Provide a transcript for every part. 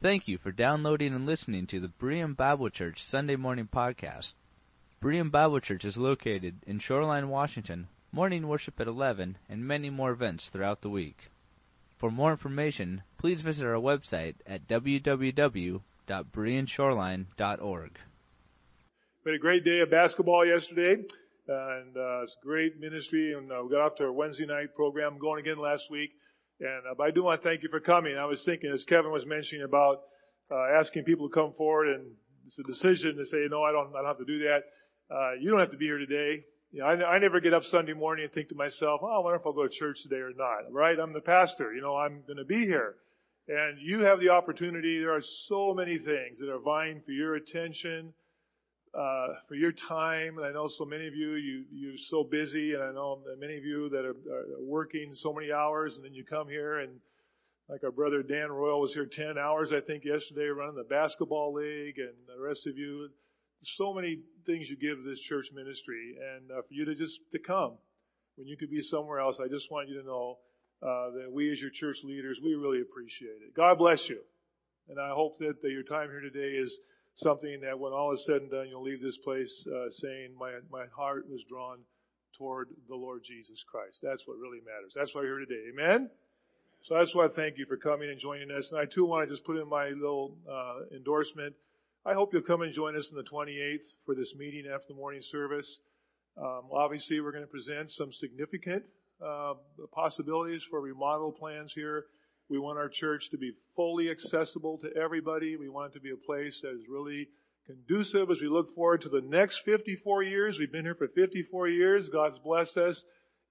Thank you for downloading and listening to the Berean Bible Church Sunday Morning Podcast. Berean Bible Church is located in Shoreline, Washington, morning worship at 11, and many more events throughout the week. For more information, please visit our website at www.bereanshoreline.org. We had a great day of basketball yesterday, and uh, it's great ministry, and uh, we got off to our Wednesday night program going again last week. And uh, but I do want to thank you for coming. I was thinking, as Kevin was mentioning about uh, asking people to come forward, and it's a decision to say, no, I don't, I don't have to do that. Uh, you don't have to be here today. You know, I, I never get up Sunday morning and think to myself, oh, I wonder if I'll go to church today or not. Right? I'm the pastor. You know, I'm going to be here. And you have the opportunity. There are so many things that are vying for your attention uh, for your time. And I know so many of you, you, you're so busy, and I know many of you that are, are working so many hours, and then you come here and like our brother Dan Royal was here 10 hours, I think, yesterday running the basketball league, and the rest of you. So many things you give this church ministry, and uh, for you to just to come when you could be somewhere else, I just want you to know uh, that we as your church leaders, we really appreciate it. God bless you, and I hope that, that your time here today is something that when all is said and done, you'll leave this place uh, saying, my, my heart was drawn toward the Lord Jesus Christ. That's what really matters. That's why you're here today. Amen? So that's why I thank you for coming and joining us. And I too want to just put in my little uh, endorsement. I hope you'll come and join us on the 28th for this meeting after the morning service. Um, obviously, we're going to present some significant uh, possibilities for remodel plans here we want our church to be fully accessible to everybody. We want it to be a place that is really conducive as we look forward to the next 54 years. We've been here for 54 years. God's blessed us.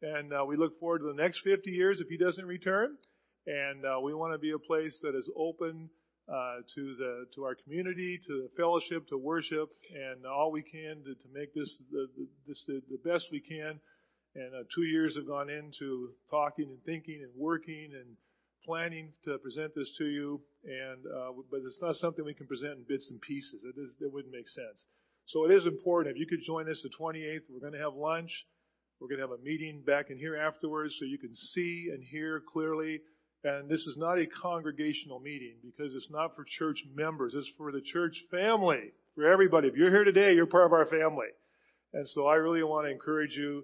And uh, we look forward to the next 50 years if He doesn't return. And uh, we want to be a place that is open uh, to the to our community, to the fellowship, to worship, and all we can to, to make this the, the, this the, the best we can. And uh, two years have gone into talking and thinking and working and planning to present this to you, and uh, but it's not something we can present in bits and pieces. It, is, it wouldn't make sense. So it is important. If you could join us the 28th, we're going to have lunch. We're going to have a meeting back in here afterwards so you can see and hear clearly. And this is not a congregational meeting because it's not for church members. It's for the church family, for everybody. If you're here today, you're part of our family. And so I really want to encourage you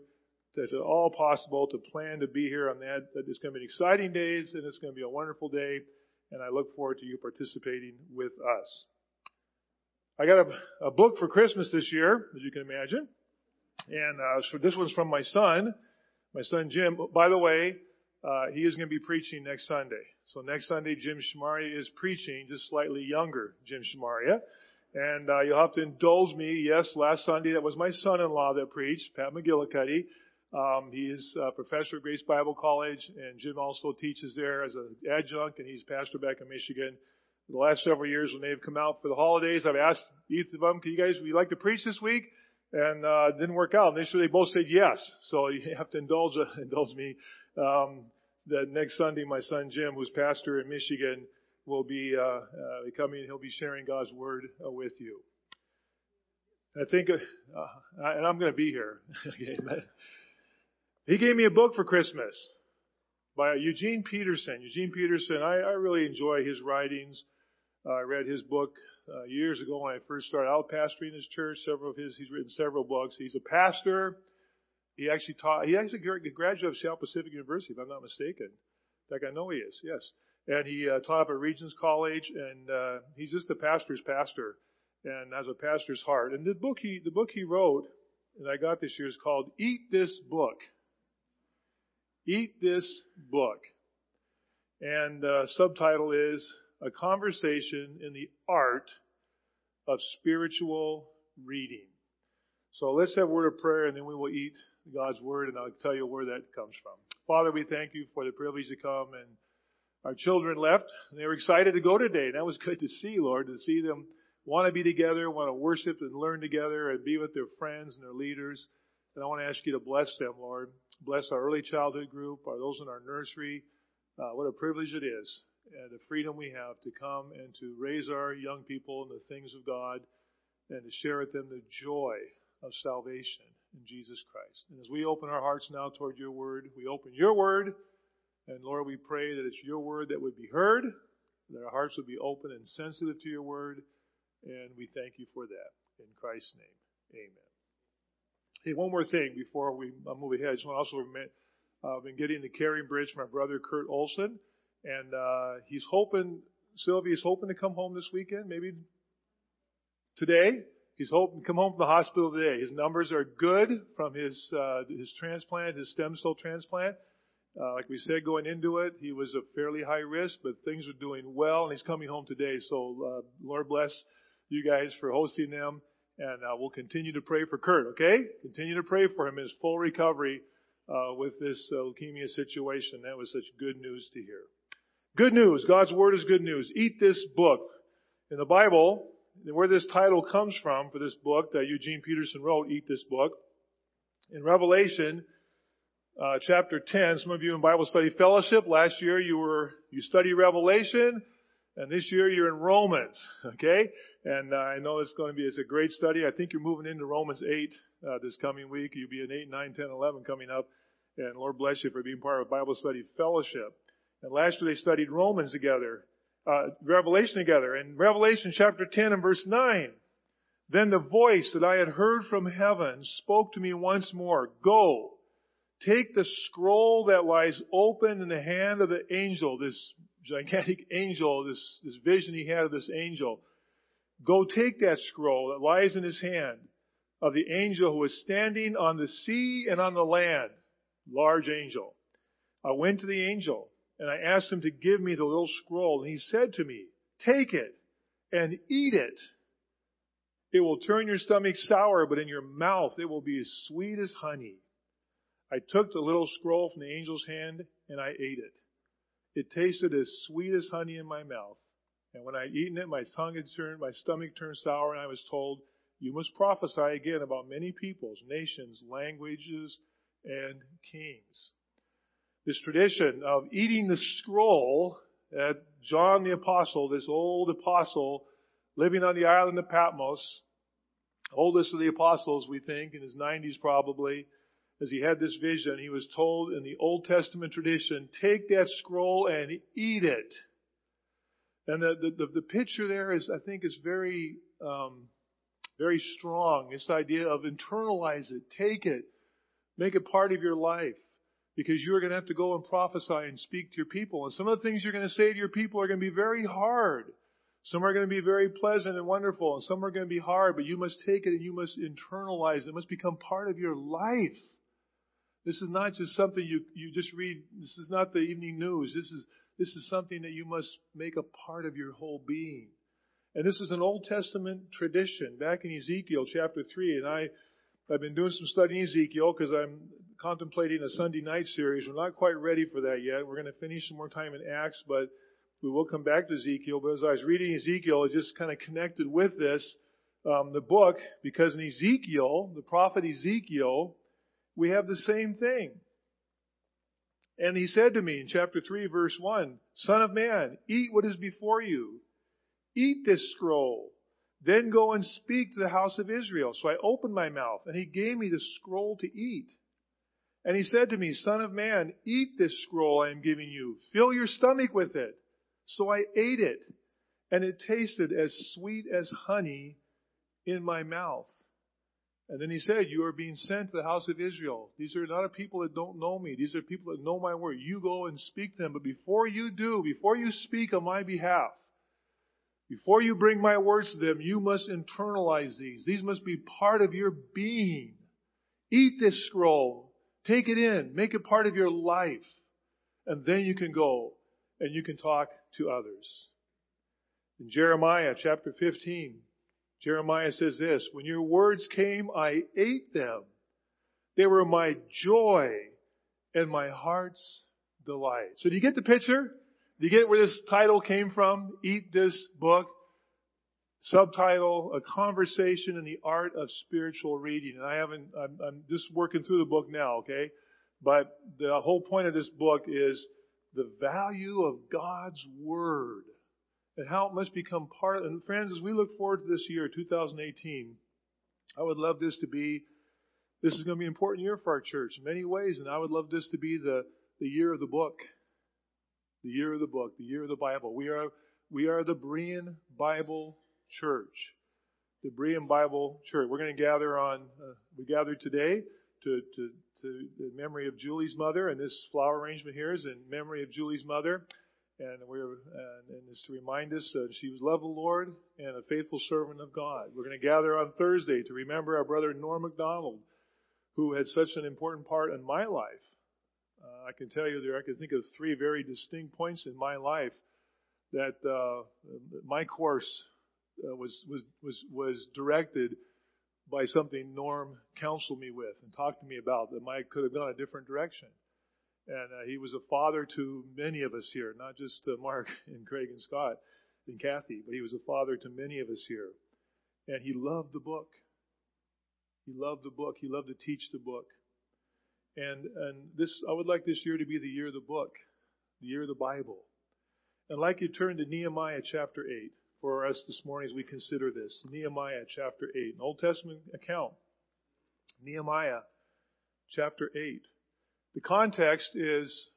that at all possible to plan to be here on that. That it's going to be exciting days and it's going to be a wonderful day. And I look forward to you participating with us. I got a, a book for Christmas this year, as you can imagine. And uh, so this one's from my son, my son Jim. By the way, uh, he is going to be preaching next Sunday. So next Sunday, Jim Shamaria is preaching, just slightly younger Jim Shamaria. And uh, you'll have to indulge me. Yes, last Sunday that was my son-in-law that preached, Pat McGillicuddy. Um, he is a professor at Grace Bible College, and Jim also teaches there as an adjunct, and he's pastor back in Michigan. The last several years, when they've come out for the holidays, I've asked each of them, "Can you guys would you like to preach this week?" And uh, it didn't work out. Initially, they both said yes. So you have to indulge uh, indulge me. Um, that next Sunday, my son Jim, who's pastor in Michigan, will be uh, uh, coming. He'll be sharing God's word uh, with you. I think, uh, and I'm going to be here. He gave me a book for Christmas by Eugene Peterson. Eugene Peterson, I, I really enjoy his writings. Uh, I read his book uh, years ago when I first started out pastoring his church. Several of his, he's written several books. He's a pastor. He actually taught, he actually graduated of Seattle Pacific University, if I'm not mistaken. In fact, I know he is, yes. And he uh, taught up at Regents College, and uh, he's just a pastor's pastor, and has a pastor's heart. And the book he, the book he wrote, and I got this year, is called "Eat This Book." Eat this book. And the subtitle is A Conversation in the Art of Spiritual Reading. So let's have a word of prayer and then we will eat God's word and I'll tell you where that comes from. Father, we thank you for the privilege to come and our children left and they were excited to go today. And that was good to see, Lord, to see them want to be together, want to worship and learn together and be with their friends and their leaders. And I want to ask you to bless them, Lord. Bless our early childhood group, our those in our nursery. Uh, what a privilege it is, and the freedom we have to come and to raise our young people in the things of God and to share with them the joy of salvation in Jesus Christ. And as we open our hearts now toward your word, we open your word, and Lord, we pray that it's your word that would be heard, that our hearts would be open and sensitive to your word. And we thank you for that. In Christ's name, amen. Hey, one more thing before we move ahead. I just want to also admit, uh, been getting the CaringBridge from my brother Kurt Olson, and uh, he's hoping, Sylvia is hoping to come home this weekend, maybe today. He's hoping to come home from the hospital today. His numbers are good from his uh, his transplant, his stem cell transplant. Uh, like we said going into it, he was a fairly high risk, but things are doing well, and he's coming home today. So uh, Lord bless you guys for hosting them, and uh, we'll continue to pray for Kurt. Okay, continue to pray for him in his full recovery uh, with this uh, leukemia situation. That was such good news to hear. Good news. God's word is good news. Eat this book. In the Bible, where this title comes from for this book that Eugene Peterson wrote, Eat This Book. In Revelation, uh, chapter 10, some of you in Bible study fellowship, last year you were, you studied Revelation, and this year you're in Romans, okay? And uh, I know it's going to be, it's a great study. I think you're moving into Romans 8 uh, this coming week. You'll be in 8, 9, 10, 11 coming up. And Lord bless you for being part of Bible study fellowship. And last year they studied Romans together uh, Revelation together. In Revelation chapter 10 and verse 9, then the voice that I had heard from heaven spoke to me once more, go, take the scroll that lies open in the hand of the angel, this gigantic angel, this, this vision he had of this angel. Go take that scroll that lies in his hand of the angel who is standing on the sea and on the land. Large angel. I went to the angel and I asked him to give me the little scroll, and he said to me, Take it and eat it. It will turn your stomach sour, but in your mouth it will be as sweet as honey. I took the little scroll from the angel's hand and I ate it. It tasted as sweet as honey in my mouth. And when I would eaten it, my tongue had turned, my stomach turned sour, and I was told, You must prophesy again about many peoples, nations, languages, and kings this tradition of eating the scroll that John the Apostle, this old apostle living on the island of Patmos, oldest of the apostles, we think, in his 90s probably, as he had this vision, he was told in the Old Testament tradition, take that scroll and eat it. And the, the, the picture there is, I think, is very, um, very strong. This idea of internalize it, take it, make it part of your life because you're going to have to go and prophesy and speak to your people. And some of the things you're going to say to your people are going to be very hard. Some are going to be very pleasant and wonderful, and some are going to be hard, but you must take it and you must internalize it. It must become part of your life. This is not just something you, you just read. This is not the evening news. This is, this is something that you must make a part of your whole being. And this is an Old Testament tradition. Back in Ezekiel chapter 3, and I, I've been doing some studying Ezekiel because I'm contemplating a Sunday night series. We're not quite ready for that yet. We're going to finish some more time in Acts, but we will come back to Ezekiel. But as I was reading Ezekiel, it just kind of connected with this, um, the book, because in Ezekiel, the prophet Ezekiel, we have the same thing. And he said to me in chapter 3 verse 1, Son of man, eat what is before you. Eat this scroll. Then go and speak to the house of Israel. So I opened my mouth and he gave me the scroll to eat. And he said to me, Son of man, eat this scroll I am giving you. Fill your stomach with it. So I ate it, and it tasted as sweet as honey in my mouth. And then he said, You are being sent to the house of Israel. These are not a people that don't know me. These are people that know my word. You go and speak to them. But before you do, before you speak on my behalf, before you bring my words to them, you must internalize these. These must be part of your being. Eat this scroll. Take it in. Make it part of your life. And then you can go and you can talk to others. In Jeremiah chapter 15, Jeremiah says this, When your words came, I ate them. They were my joy and my heart's delight. So do you get the picture? Do you get where this title came from? Eat this book. Subtitle, A Conversation in the Art of Spiritual Reading. And I haven't, I'm, I'm just working through the book now, okay? But the whole point of this book is the value of God's Word and how it must become part of, and friends, as we look forward to this year, 2018, I would love this to be, this is going to be an important year for our church in many ways, and I would love this to be the, the year of the book. The year of the book, the year of the Bible. We are We are the Berean Bible Church. The Berean Bible Church. We're going to gather on, uh, we gathered today to, to, to the memory of Julie's mother, and this flower arrangement here is in memory of Julie's mother. And we're, and, and it's to remind us that she was loved the Lord and a faithful servant of God. We're going to gather on Thursday to remember our brother Norm McDonald, who had such an important part in my life. Uh, I can tell you there, I can think of three very distinct points in my life that uh, my course uh, was was was was directed by something Norm counseled me with and talked to me about that might could have gone a different direction. And uh, he was a father to many of us here, not just to Mark and Craig and Scott and Kathy, but he was a father to many of us here. And he loved the book. He loved the book. He loved to teach the book. And and this I would like this year to be the year of the book, the year of the Bible. I'd like you turn to Nehemiah chapter 8 for us this morning as we consider this. Nehemiah chapter 8, an Old Testament account. Nehemiah chapter 8. The context is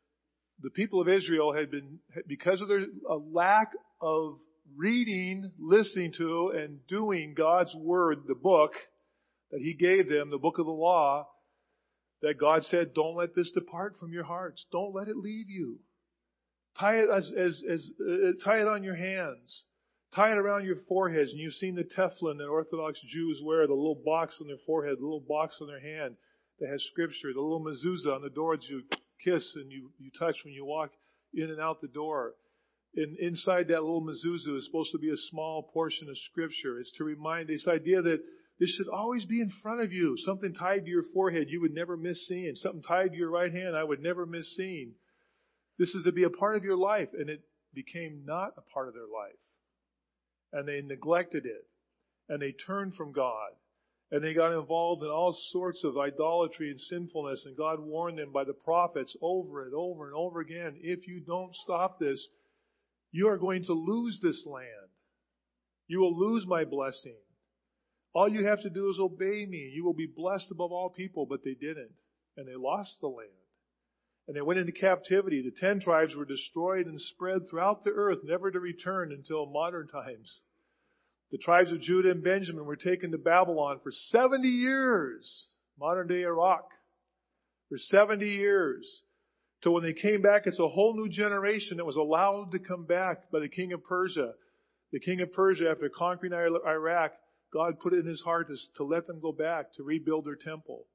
the people of Israel had been, because of their lack of reading, listening to, and doing God's Word, the book that He gave them, the book of the law, that God said, don't let this depart from your hearts. Don't let it leave you. Tie it as, as, as uh, tie it on your hands. Tie it around your foreheads. And you've seen the tefillin that Orthodox Jews wear, the little box on their forehead, the little box on their hand that has scripture, the little mezuzah on the door that you kiss and you, you touch when you walk in and out the door. And inside that little mezuzah is supposed to be a small portion of scripture. It's to remind this idea that this should always be in front of you. Something tied to your forehead you would never miss seeing. Something tied to your right hand I would never miss seeing. This is to be a part of your life, and it became not a part of their life. And they neglected it, and they turned from God, and they got involved in all sorts of idolatry and sinfulness, and God warned them by the prophets over and over and over again, if you don't stop this, you are going to lose this land. You will lose my blessing. All you have to do is obey me. And you will be blessed above all people, but they didn't. And they lost the land. And they went into captivity. The ten tribes were destroyed and spread throughout the earth, never to return until modern times. The tribes of Judah and Benjamin were taken to Babylon for 70 years, modern day Iraq, for 70 years. So when they came back, it's a whole new generation that was allowed to come back by the king of Persia. The king of Persia, after conquering Iraq, God put it in his heart to, let them go back to rebuild their temple.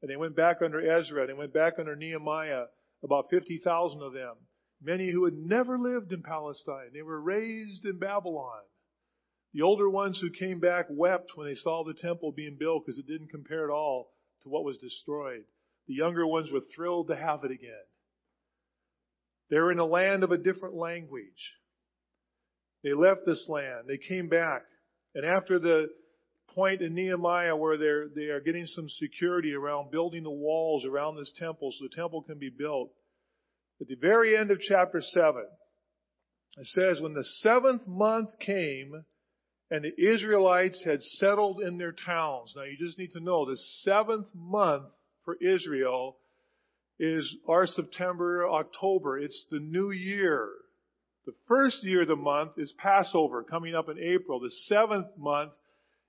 And they went back under Ezra, they went back under Nehemiah, about 50,000 of them. Many who had never lived in Palestine. They were raised in Babylon. The older ones who came back wept when they saw the temple being built because it didn't compare at all to what was destroyed. The younger ones were thrilled to have it again. They were in a land of a different language. They left this land. They came back. And after the point in Nehemiah where they're, they are getting some security around building the walls around this temple so the temple can be built, at the very end of chapter 7, it says, when the seventh month came and the Israelites had settled in their towns. Now you just need to know the seventh month for Israel is our September, October. It's the new year. The first year of the month is Passover coming up in April. The seventh month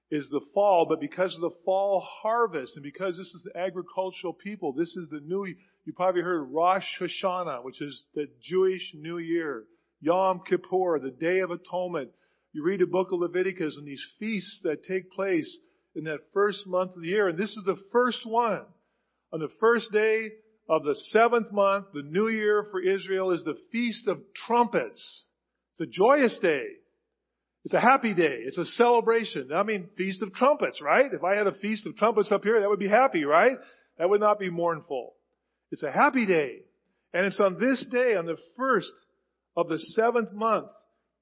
is the fall, but because of the fall harvest and because this is the agricultural people, this is the new, you probably heard Rosh Hashanah, which is the Jewish New Year. Yom Kippur, the Day of Atonement. You read the book of Leviticus and these feasts that take place in that first month of the year, and this is the first one. On the first day of the seventh month, the new year for Israel is the Feast of Trumpets. It's a joyous day. It's a happy day. It's a celebration. I mean, Feast of Trumpets, right? If I had a Feast of Trumpets up here, that would be happy, right? That would not be mournful. It's a happy day. And it's on this day, on the first of the seventh month,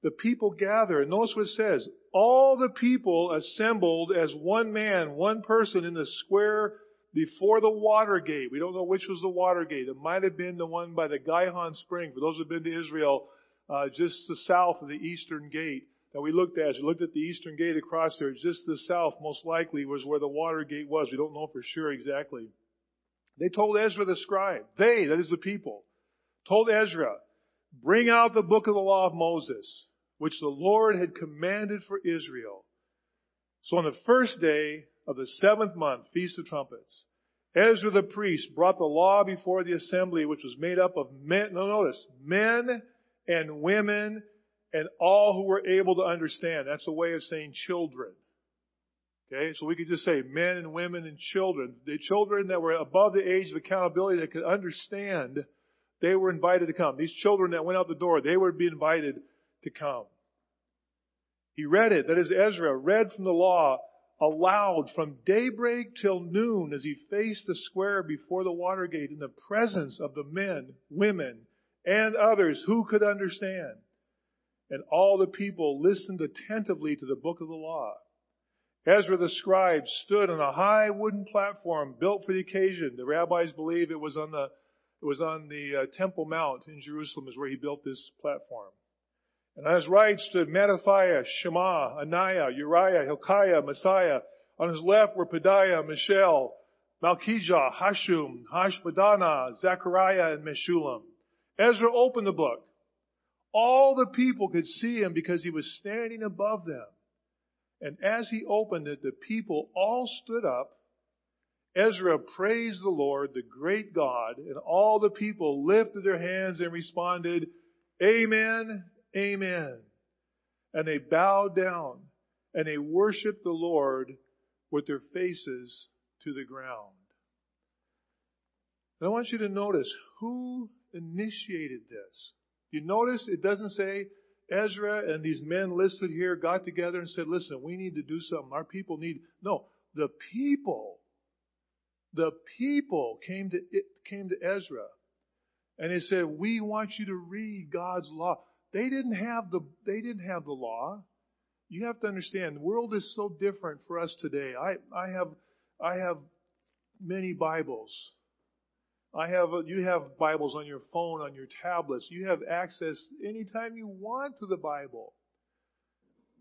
the people gather. And notice what it says. All the people assembled as one man, one person in the square before the water gate. We don't know which was the water gate. It might have been the one by the Gihon Spring. For those who have been to Israel, uh, just the south of the eastern gate that we looked at. As we looked at the eastern gate across there, just the south most likely was where the water gate was. We don't know for sure exactly. They told Ezra the scribe, they, that is the people, told Ezra, bring out the book of the law of Moses. which the Lord had commanded for Israel. So on the first day of the seventh month, Feast of Trumpets, Ezra the priest brought the law before the assembly, which was made up of men, no notice, men and women and all who were able to understand. That's a way of saying children. Okay, so we could just say men and women and children. The children that were above the age of accountability that could understand, they were invited to come. These children that went out the door, they would be invited to come. He read it, that is Ezra, read from the law aloud from daybreak till noon as he faced the square before the water gate in the presence of the men, women, and others who could understand. And all the people listened attentively to the book of the law. Ezra the scribe stood on a high wooden platform built for the occasion. The rabbis believe it was on the it was on the uh, Temple Mount in Jerusalem is where he built this platform. And on his right stood Mattithiah, Shema, Ananiah, Uriah, Hilkiah, Maaseiah. On his left were Pedaiah, Mishael, Malchijah, Hashum, Hashbaddanah, Zechariah, and Meshullam. Ezra opened the book. All the people could see him because he was standing above them. And as he opened it, the people all stood up. Ezra praised the Lord, the great God, and all the people lifted their hands and responded, Amen, Amen. And they bowed down and they worshiped the Lord with their faces to the ground. And I want you to notice who initiated this. You notice it doesn't say Ezra and these men listed here got together and said, listen, we need to do something. Our people need, no, the people, the people came to, came to Ezra and they said, we want you to read God's law. They didn't have the, they didn't have the law. You have to understand, the world is so different for us today. I, I have, I have many Bibles. I have, you have Bibles on your phone, on your tablets. You have access anytime you want to the Bible.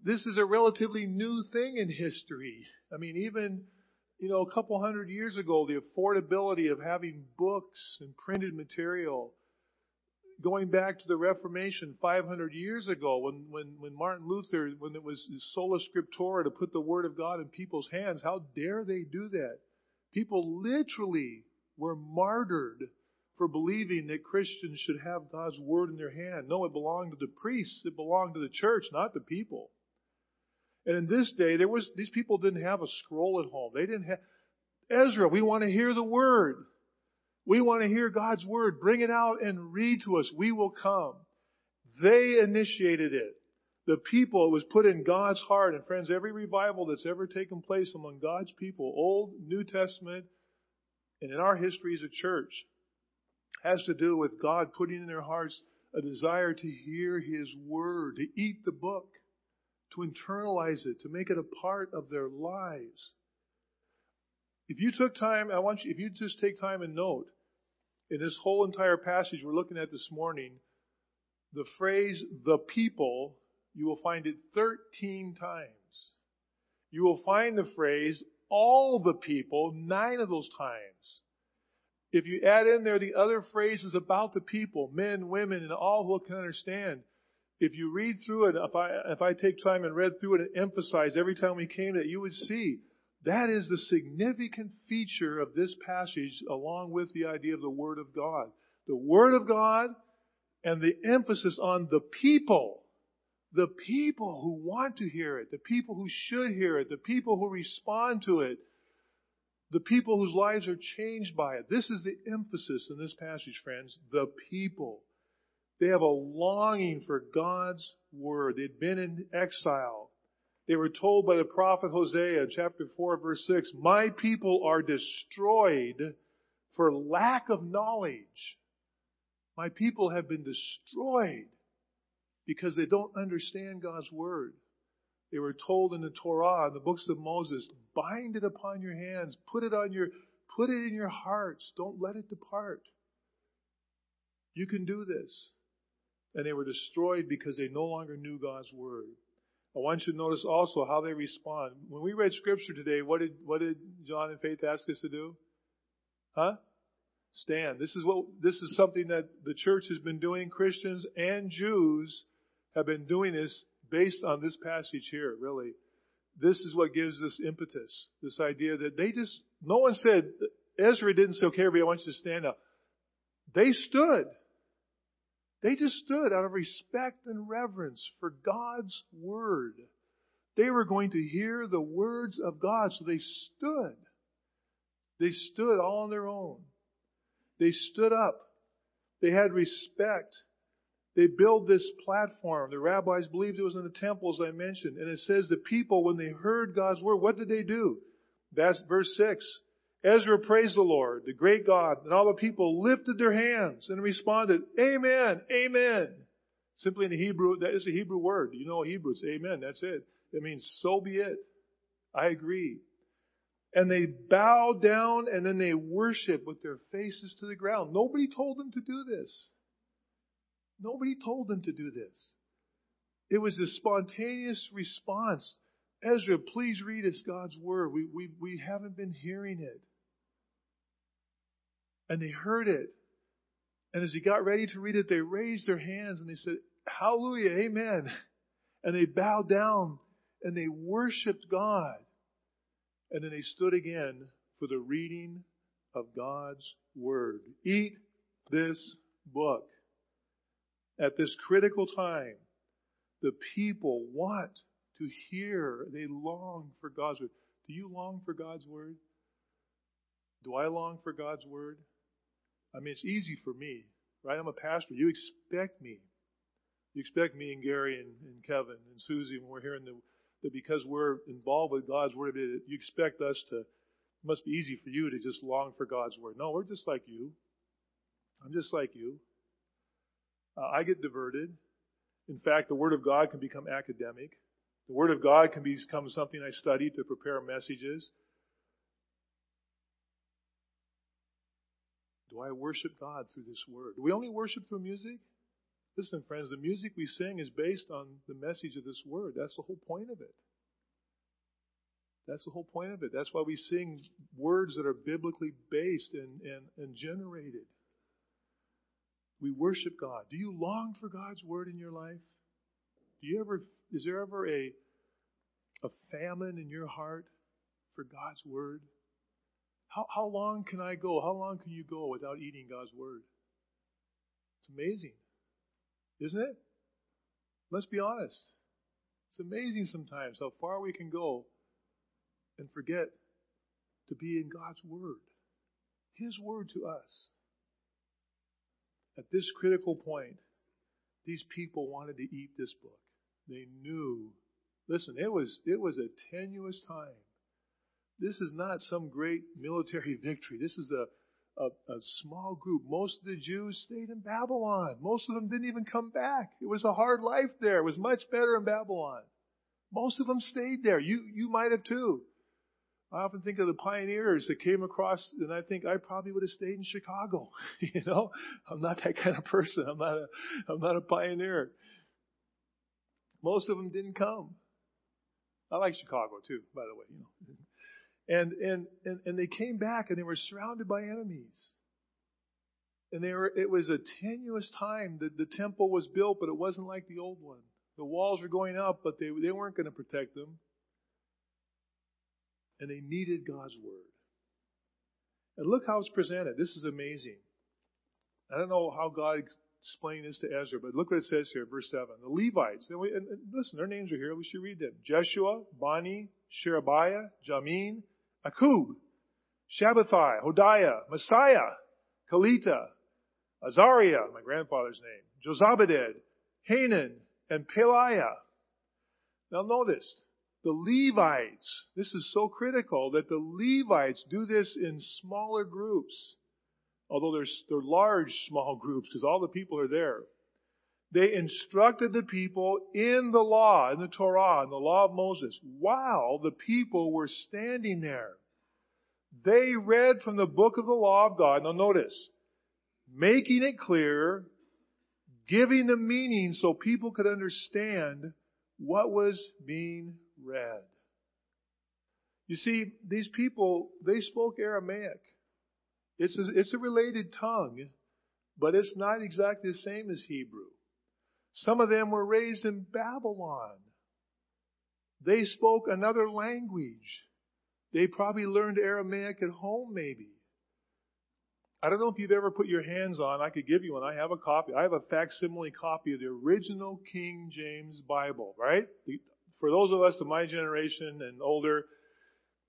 This is a relatively new thing in history. I mean, even, you know, a couple hundred years ago, the affordability of having books and printed material, going back to the Reformation 500 years ago, when, when, when Martin Luther, when it was sola scriptura to put the Word of God in people's hands, how dare they do that? People literally were martyred for believing that Christians should have God's word in their hand. No, it belonged to the priests. It belonged to the church, not the people. And in this day, there was, these people didn't have a scroll at home. They didn't have, Ezra, we want to hear the word. We want to hear God's word. Bring it out and read to us. We will come. They initiated it. The people, it was put in God's heart. And friends, every revival that's ever taken place among God's people, Old, New Testament, and in our history as a church has to do with God putting in their hearts a desire to hear His Word, to eat the book, to internalize it, to make it a part of their lives. If you took time, I want you, if you just take time and note, in this whole entire passage we're looking at this morning, the phrase the people, you will find it 13 times. You will find the phrase all the people nine of those times. If you add in there the other phrases about the people, men, women, and all who can understand, if you read through it, if I, if I take time and read through it and emphasize every time we came to it, you would see that is the significant feature of this passage along with the idea of the Word of God. The Word of God and the emphasis on the people the people who want to hear it, the people who should hear it, the people who respond to it, the people whose lives are changed by it. This is the emphasis in this passage, friends. The people. They have a longing for God's word. They'd been in exile. They were told by the prophet Hosea, chapter 4, verse 6, My people are destroyed for lack of knowledge. My people have been destroyed because they don't understand God's word. They were told in the Torah, in the books of Moses, bind it upon your hands, put it on your, put it in your hearts, don't let it depart. You can do this. And they were destroyed because they no longer knew God's word. I want you to notice also how they respond. When we read scripture today, what did, what did John and Faith ask us to do? Huh? Stand. This is what, this is something that the church has been doing, Christians and Jews have been doing this based on this passage here, really. This is what gives us impetus. This idea that they just, no one said, Ezra didn't say, okay, everybody, I want you to stand up. They stood. They just stood out of respect and reverence for God's Word. They were going to hear the words of God, so they stood. They stood all on their own. They stood up. They had respect. They built this platform. The rabbis believed it was in the temple, as I mentioned. And it says the people, when they heard God's word, what did they do? That's verse 6. Ezra praised the Lord, the great God, and all the people lifted their hands and responded, Amen, Amen. Simply in Hebrew, that is a Hebrew word. You know Hebrew, it's Amen, that's it. It means, so be it. I agree. And they bowed down and then they worshiped with their faces to the ground. Nobody told them to do this. Nobody told them to do this. It was a spontaneous response. Ezra, please read us God's word. We, we, we haven't been hearing it. And they heard it. And as he got ready to read it, they raised their hands and they said, Hallelujah, Amen. And they bowed down and they worshiped God. And then they stood again for the reading of God's Word. Eat this book. At this critical time, the people want to hear, they long for God's Word. Do you long for God's Word? Do I long for God's Word? I mean, it's easy for me, right? I'm a pastor. You expect me. You expect me and Gary and, and Kevin and Susie when we're hearing the that because we're involved with God's Word, you expect us to, it must be easy for you to just long for God's Word. No, we're just like you. I'm just like you. Uh, I get diverted. In fact, the Word of God can become academic. The Word of God can become something I study to prepare messages. Do I worship God through this Word? Do we only worship through music? Listen, friends, the music we sing is based on the message of this word. That's the whole point of it. That's the whole point of it. That's why we sing words that are biblically based and, and, and generated. We worship God. Do you long for God's word in your life? Do you ever, is there ever a, a famine in your heart for God's word? How, how long can I go? How long can you go without eating God's word? It's amazing. Isn't it? Let's be honest. It's amazing sometimes how far we can go and forget to be in God's Word. His Word to us. At this critical point, these people wanted to eat this book. They knew. Listen, it was, it was a tenuous time. This is not some great military victory. This is a, a, a small group. Most of the Jews stayed in Babylon. Most of them didn't even come back. It was a hard life there. It was much better in Babylon. Most of them stayed there. You, you might have too. I often think of the pioneers that came across, and I think I probably would have stayed in Chicago. you know, I'm not that kind of person. I'm not a, I'm not a pioneer. Most of them didn't come. I like Chicago too, by the way. You know, and, and, and, and they came back and they were surrounded by enemies. And they were, it was a tenuous time. The, the temple was built, but it wasn't like the old one. The walls were going up, but they, they weren't going to protect them. And they needed God's word. And look how it's presented. This is amazing. I don't know how God explained this to Ezra, but look what it says here, verse 7. The Levites, and, we, and listen, their names are here. We should read them. Jeshua, Bani, Sherebiah, Jamin, Akkub, Shabbethai, Hodiah, Maaseiah, Kelita, Azariah, my grandfather's name, Jozabaded, Hanan, and Pelaiah. Now notice, the Levites, this is so critical that the Levites do this in smaller groups. Although there's, they're large small groups because all the people are there. They instructed the people in the law, in the Torah, in the law of Moses, while the people were standing there. They read from the book of the law of God. Now notice, making it clear, giving the meaning so people could understand what was being read. You see, these people, they spoke Aramaic. It's a, it's a related tongue, but it's not exactly the same as Hebrew. Some of them were raised in Babylon. They spoke another language. They probably learned Aramaic at home, maybe. I don't know if you've ever put your hands on, I could give you one. I have a copy. I have a facsimile copy of the original King James Bible, right? For those of us of my generation and older,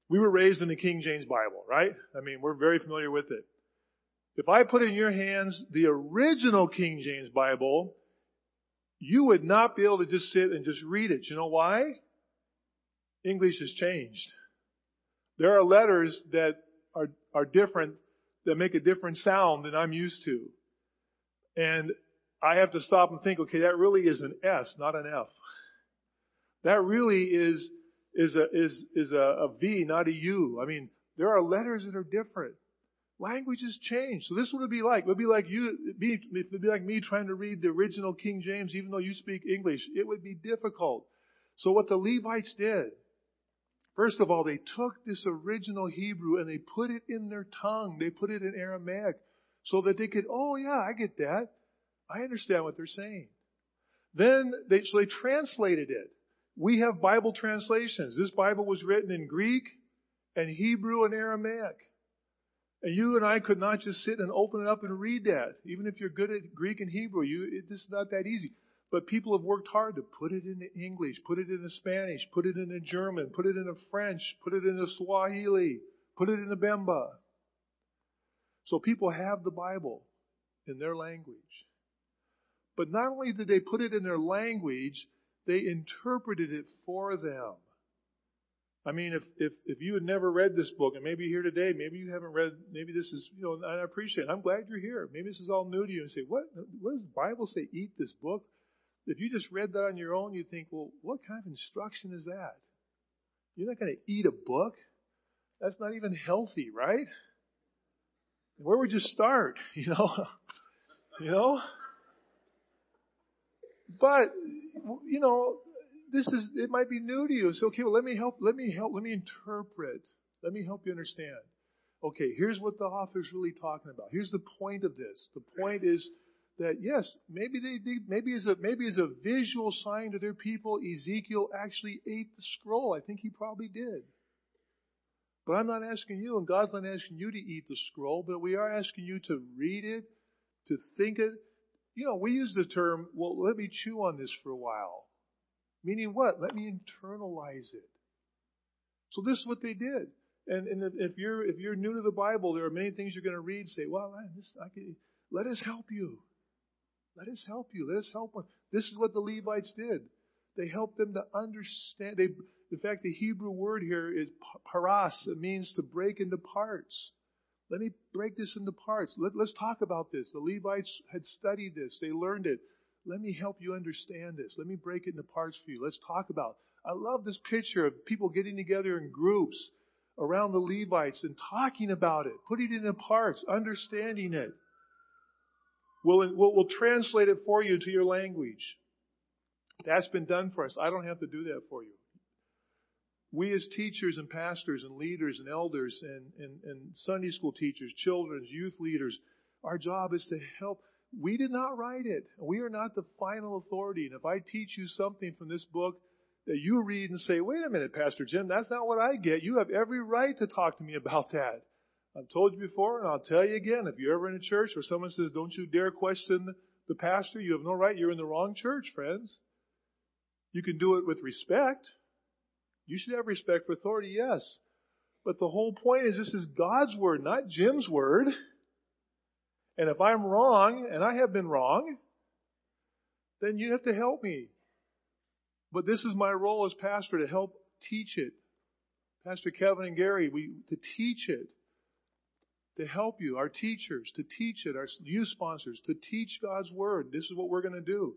we were raised in the King James Bible, right? I mean, we're very familiar with it. If I put in your hands the original King James Bible, you would not be able to just sit and just read it. You know why? English has changed. There are letters that are, are different, that make a different sound than I'm used to. And I have to stop and think, okay, that really is an S, not an F. That really is, is a, is, is a, a V, not a U. I mean, there are letters that are different. Languages change. So this would be like, it would be like you, it'd be, like me trying to read the original King James, even though you speak English. It would be difficult. So what the Levites did, first of all, they took this original Hebrew and they put it in their tongue. They put it in Aramaic so that they could, oh yeah, I get that. I understand what they're saying. Then they, so they translated it. We have Bible translations. This Bible was written in Greek and Hebrew and Aramaic. And you and I could not just sit and open it up and read that. Even if you're good at Greek and Hebrew, you, it's not that easy. But people have worked hard to put it into English, put it into Spanish, put it into German, put it into French, put it into Swahili, put it into Bemba. So people have the Bible in their language. But not only did they put it in their language, they interpreted it for them. I mean, if, if, if you had never read this book, and maybe you're here today, maybe you haven't read, maybe this is, you know, and I appreciate it. I'm glad you're here. Maybe this is all new to you and say, what, what does the Bible say? Eat this book? If you just read that on your own, you think, well, what kind of instruction is that? You're not going to eat a book. That's not even healthy, right? Where would you start? You know, you know. But you know, this is, it might be new to you. So, okay, well, let me help, let me help, let me interpret. Let me help you understand. Okay, here's what the author's really talking about. Here's the point of this. The point is that yes, maybe they, maybe as a, maybe as a visual sign to their people, Ezekiel actually ate the scroll. I think he probably did. But I'm not asking you, and God's not asking you to eat the scroll, but we are asking you to read it, to think it. You know, we use the term, well, let me chew on this for a while. Meaning what? Let me internalize it. So this is what they did. And, and if you're if you're new to the Bible, there are many things you're going to read. Say, well, man, this, I can, let us help you. Let us help you. Let us help them. This is what the Levites did. They helped them to understand. They, in fact, the Hebrew word here is paras. It means to break into parts. Let me break this into parts. Let, let's talk about this. The Levites had studied this. They learned it. Let me help you understand this. Let me break it into parts for you. Let's talk about. I love this picture of people getting together in groups around the Levites and talking about it, putting it in parts, understanding it. We'll, we'll, we'll translate it for you to your language. That's been done for us. I don't have to do that for you. We as teachers and pastors and leaders and elders and, and, and Sunday school teachers, children's, youth leaders, our job is to help we did not write it. We are not the final authority. And if I teach you something from this book that you read and say, wait a minute, Pastor Jim, that's not what I get. You have every right to talk to me about that. I've told you before and I'll tell you again. If you're ever in a church where someone says, don't you dare question the pastor, you have no right. You're in the wrong church, friends. You can do it with respect. You should have respect for authority, yes. But the whole point is this is God's word, not Jim's word. And if I'm wrong, and I have been wrong, then you have to help me. But this is my role as pastor to help teach it. Pastor Kevin and Gary, we, to teach it. To help you, our teachers, to teach it, our youth sponsors, to teach God's Word. This is what we're going to do.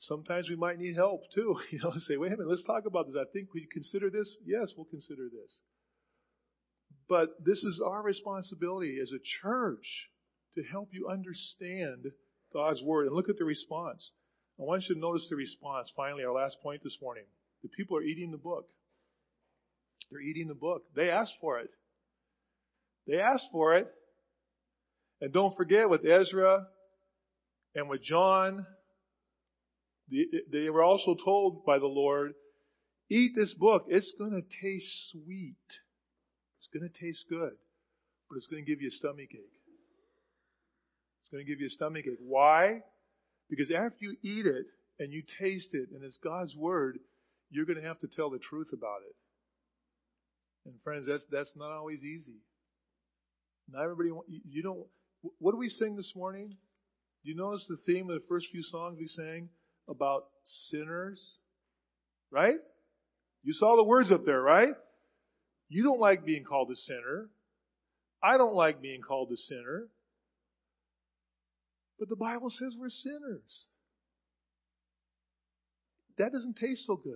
Sometimes we might need help too. You know, say, wait a minute, let's talk about this. I think we consider this. Yes, we'll consider this. But this is our responsibility as a church to help you understand God's Word. And look at the response. I want you to notice the response. Finally, our last point this morning. The people are eating the book. They're eating the book. They asked for it. They asked for it. And don't forget with Ezra and with John, They were also told by the Lord, eat this book. It's going to taste sweet. It's going to taste good, but it's going to give you a stomach ache. It's going to give you a stomach ache. Why? Because after you eat it and you taste it and it's God's word, you're going to have to tell the truth about it. And friends, that's, that's not always easy. Not everybody, you don't, what do we sing this morning? Do you notice the theme of the first few songs we sang about sinners? Right? You saw the words up there, right? You don't like being called a sinner. I don't like being called a sinner. But the Bible says we're sinners. That doesn't taste so good.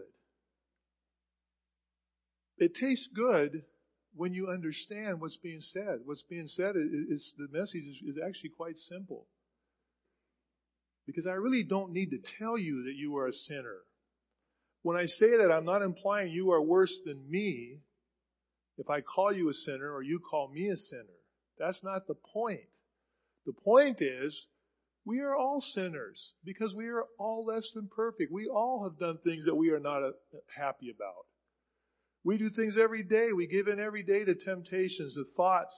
It tastes good when you understand what's being said. What's being said is, is the message is, is actually quite simple. Because I really don't need to tell you that you are a sinner. When I say that, I'm not implying you are worse than me if I call you a sinner or you call me a sinner. That's not the point. The point is, we are all sinners because we are all less than perfect. We all have done things that we are not uh, happy about. We do things every day. We give in every day to temptations, the thoughts,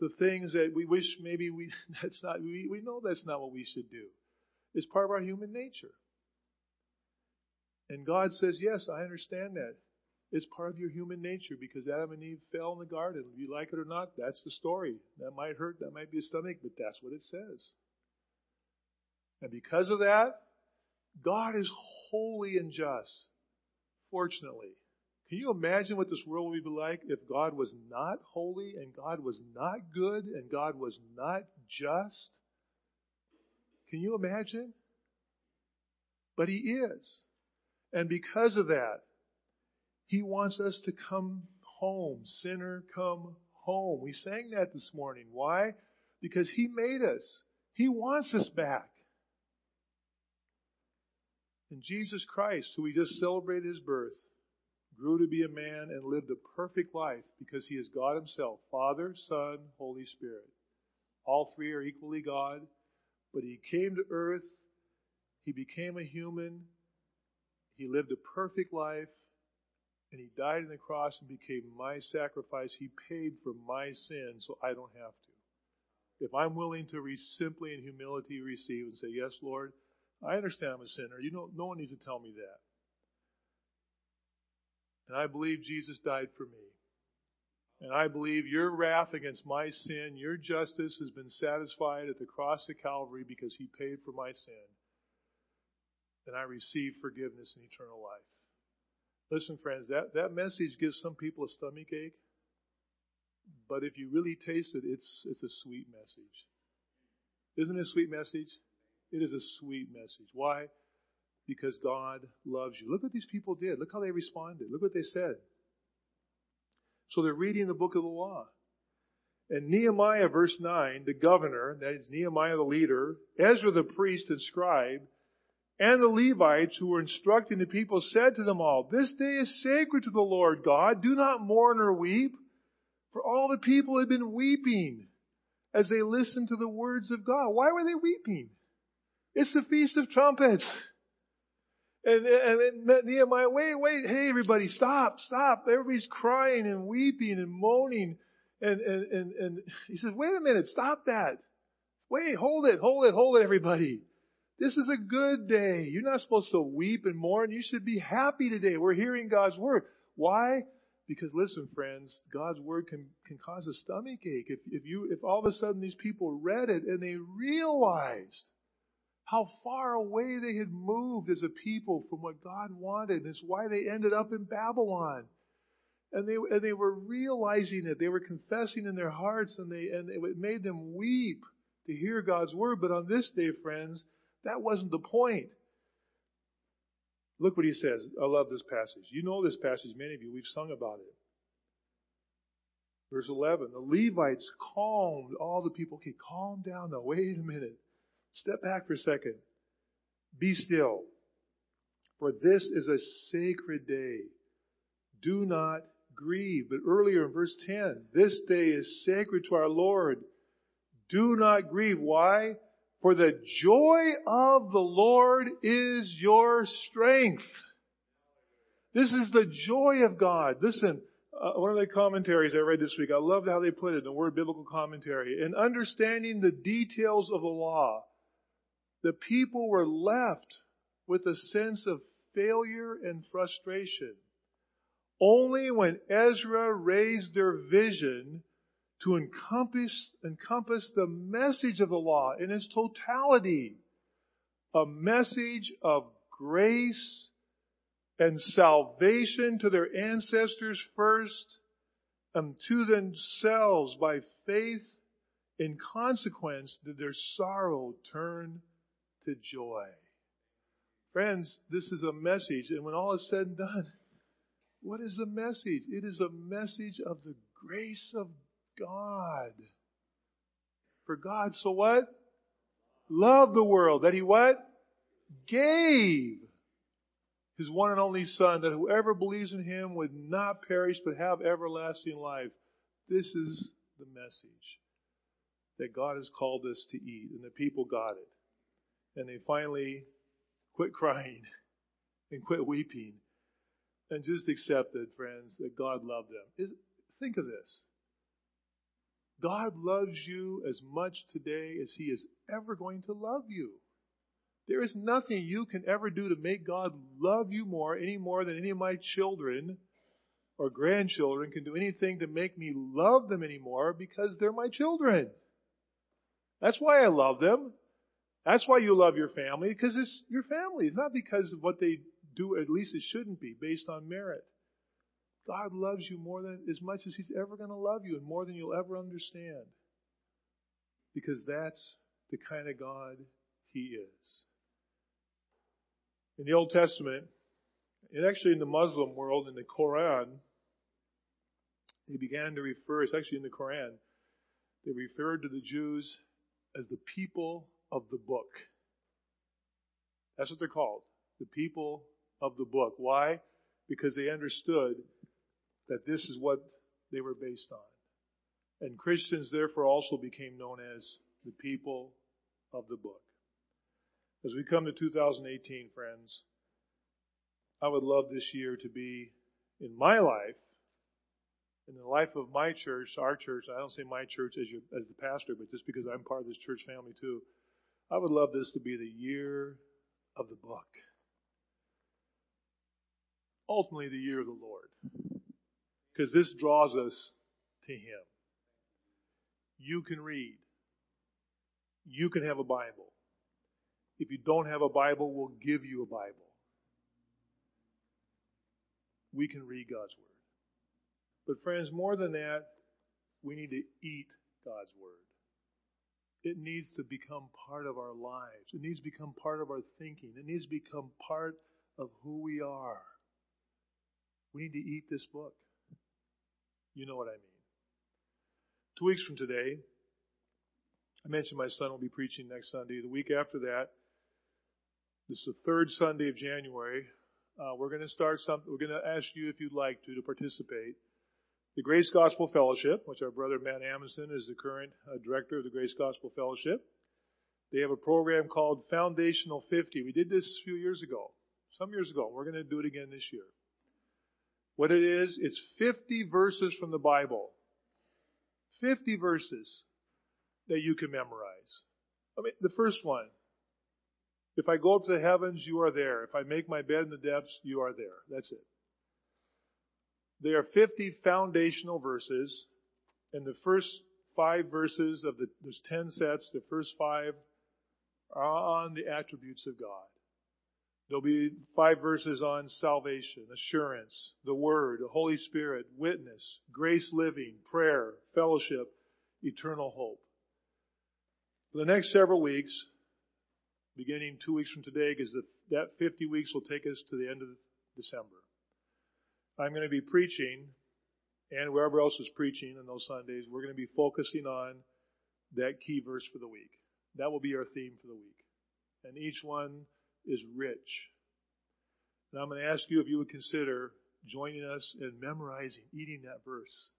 the things that we wish maybe we, that's not, we, we know that's not what we should do. It's part of our human nature. And God says, yes, I understand that. It's part of your human nature because Adam and Eve fell in the garden. If you like it or not, that's the story. That might hurt, that might be a stomach, but that's what it says. And because of that, God is holy and just. Fortunately. Can you imagine what this world would be like if God was not holy and God was not good and God was not just? Can you imagine? But He is. And because of that, He wants us to come home. Sinner, come home. We sang that this morning. Why? Because He made us. He wants us back. And Jesus Christ, who we just celebrated His birth, grew to be a man and lived a perfect life because He is God Himself Father, Son, Holy Spirit. All three are equally God, but He came to earth. He became a human he lived a perfect life and he died on the cross and became my sacrifice. He paid for my sin so I don't have to. If I'm willing to re- simply in humility receive and say, Yes, Lord, I understand I'm a sinner. You know, no one needs to tell me that. And I believe Jesus died for me. And I believe your wrath against my sin, your justice has been satisfied at the cross of Calvary because he paid for my sin And I receive forgiveness and eternal life. Listen, friends, that, that message gives some people a stomach ache. But if you really taste it, it's, it's a sweet message. Isn't it a sweet message? It is a sweet message. Why? Because God loves you. Look what these people did. Look how they responded. Look what they said. So they're reading the book of the law. And Nehemiah, verse 9, the governor, that is Nehemiah the leader, Ezra the priest and scribe, and the Levites who were instructing the people said to them all, This day is sacred to the Lord God. Do not mourn or weep. For all the people had been weeping as they listened to the words of God. Why were they weeping? It's the Feast of Trumpets. And, and, and Nehemiah, wait, wait, hey everybody, stop, stop. Everybody's crying and weeping and moaning. And, and, and, and he says, wait a minute, stop that. Wait, hold it, hold it, hold it, everybody. This is a good day. You're not supposed to weep and mourn. You should be happy today. We're hearing God's word. Why? Because listen, friends, God's word can, can cause a stomach ache. If, if you, if all of a sudden these people read it and they realized how far away they had moved as a people from what God wanted, it's why they ended up in Babylon. And they, and they were realizing it. They were confessing in their hearts and they, and it made them weep to hear God's word. But on this day, friends, that wasn't the point. Look what he says. I love this passage. You know this passage, many of you. We've sung about it. Verse 11. The Levites calmed all the people. Okay, calm down now. Wait a minute. Step back for a second. Be still. For this is a sacred day. Do not grieve. But earlier in verse 10, this day is sacred to our Lord. Do not grieve. Why? For the joy of the Lord is your strength. This is the joy of God. Listen, uh, one of the commentaries I read this week, I loved how they put it in the word biblical commentary. In understanding the details of the law, the people were left with a sense of failure and frustration. Only when Ezra raised their vision to encompass, encompass the message of the law in its totality, a message of grace and salvation to their ancestors first and to themselves by faith. In consequence, did their sorrow turn to joy. Friends, this is a message, and when all is said and done, what is the message? It is a message of the grace of God. For God, so what? Loved the world. That He what? Gave His one and only Son, that whoever believes in Him would not perish but have everlasting life. This is the message that God has called us to eat, and the people got it. And they finally quit crying and quit weeping and just accepted, friends, that God loved them. Think of this. God loves you as much today as He is ever going to love you. There is nothing you can ever do to make God love you more, any more than any of my children or grandchildren can do anything to make me love them anymore because they're my children. That's why I love them. That's why you love your family, because it's your family. It's not because of what they do, at least it shouldn't be, based on merit. God loves you more than, as much as He's ever going to love you and more than you'll ever understand. Because that's the kind of God He is. In the Old Testament, and actually in the Muslim world, in the Quran, they began to refer, it's actually in the Quran, they referred to the Jews as the people of the book. That's what they're called. The people of the book. Why? Because they understood that this is what they were based on. And Christians therefore also became known as the people of the book. As we come to 2018, friends, I would love this year to be in my life, in the life of my church, our church. I don't say my church as, your, as the pastor, but just because I'm part of this church family too. I would love this to be the year of the book. Ultimately, the year of the Lord. Because this draws us to Him. You can read. You can have a Bible. If you don't have a Bible, we'll give you a Bible. We can read God's Word. But friends, more than that, we need to eat God's Word. It needs to become part of our lives. It needs to become part of our thinking. It needs to become part of who we are. We need to eat this book. You know what I mean. Two weeks from today, I mentioned my son will be preaching next Sunday. The week after that, this is the third Sunday of January. Uh, we're going to start something. We're going to ask you if you'd like to to participate the Grace Gospel Fellowship, which our brother Matt Amundsen is the current uh, director of the Grace Gospel Fellowship. They have a program called Foundational 50. We did this a few years ago, some years ago. We're going to do it again this year. What it is, it's 50 verses from the Bible. 50 verses that you can memorize. I mean, the first one. If I go up to the heavens, you are there. If I make my bed in the depths, you are there. That's it. There are 50 foundational verses, and the first five verses of the, there's 10 sets, the first five are on the attributes of God. There'll be five verses on salvation, assurance, the Word, the Holy Spirit, witness, grace living, prayer, fellowship, eternal hope. For the next several weeks, beginning two weeks from today, because that 50 weeks will take us to the end of December. I'm going to be preaching, and wherever else is preaching on those Sundays, we're going to be focusing on that key verse for the week. That will be our theme for the week. And each one is rich. And I'm going to ask you if you would consider joining us in memorizing, eating that verse.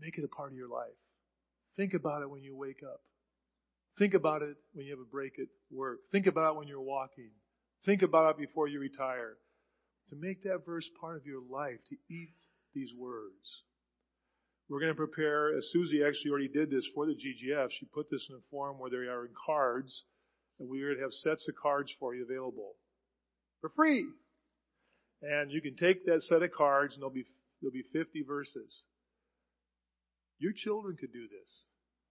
Make it a part of your life. Think about it when you wake up. Think about it when you have a break at work. Think about it when you're walking. Think about it before you retire. To make that verse part of your life, to eat these words. We're going to prepare, as Susie actually already did this for the GGF, she put this in a form where they are in cards, and we're going to have sets of cards for you available for free. And you can take that set of cards and there'll be, there'll be 50 verses. Your children could do this.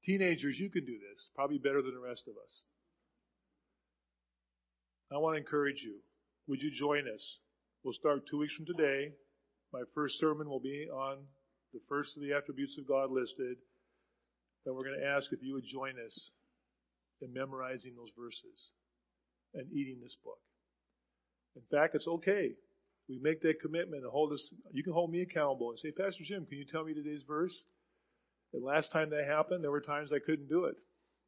Teenagers, you can do this. Probably better than the rest of us. I want to encourage you. Would you join us? We'll start two weeks from today. My first sermon will be on the first of the attributes of God listed. And we're going to ask if you would join us in memorizing those verses and eating this book. In fact, it's okay. We make that commitment and hold us. You can hold me accountable and say, Pastor Jim, can you tell me today's verse? The last time that happened, there were times I couldn't do it.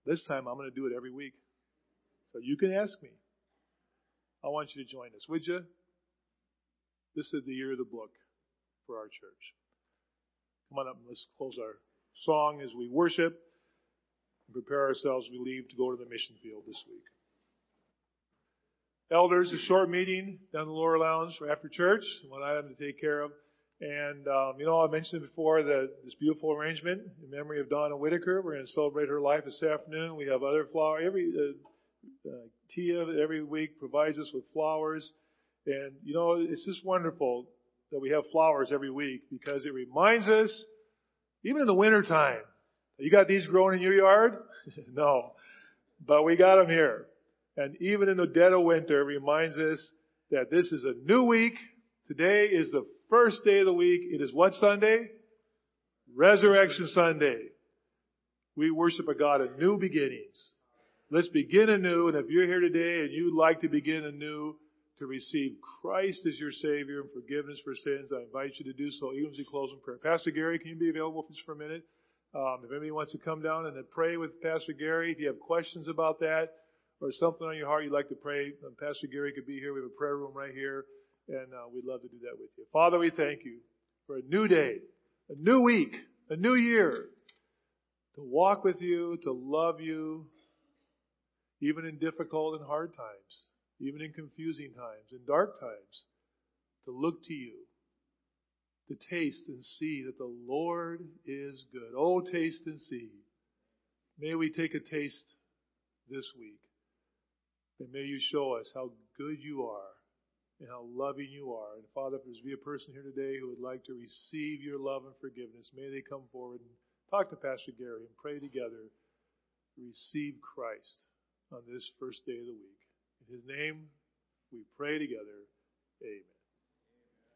This time I'm going to do it every week. So you can ask me. I want you to join us, would you? This is the year of the book for our church. Come on up and let's close our song as we worship and prepare ourselves we leave to go to the mission field this week. Elders, a short meeting down the lower lounge for after church, one item to take care of. And, um, you know, I mentioned before that this beautiful arrangement in memory of Donna Whitaker. We're going to celebrate her life this afternoon. We have other flowers. Every, uh, uh, Tia every week provides us with flowers. And, you know, it's just wonderful that we have flowers every week because it reminds us, even in the wintertime, you got these growing in your yard? no. But we got them here. And even in the dead of winter, it reminds us that this is a new week. Today is the first day of the week. It is what Sunday? Resurrection Sunday. We worship a God of new beginnings. Let's begin anew. And if you're here today and you'd like to begin anew to receive Christ as your Savior and forgiveness for sins, I invite you to do so even as we close in prayer. Pastor Gary, can you be available just for a minute? Um, if anybody wants to come down and pray with Pastor Gary, if you have questions about that or something on your heart you'd like to pray, um, Pastor Gary could be here. We have a prayer room right here and uh, we'd love to do that with you. Father, we thank you for a new day, a new week, a new year to walk with you, to love you, even in difficult and hard times, even in confusing times, in dark times, to look to you, to taste and see that the Lord is good. Oh, taste and see. May we take a taste this week. And may you show us how good you are and how loving you are. And Father, if there's be a person here today who would like to receive your love and forgiveness, may they come forward and talk to Pastor Gary and pray together. Receive Christ on this first day of the week. His name, we pray together. Amen.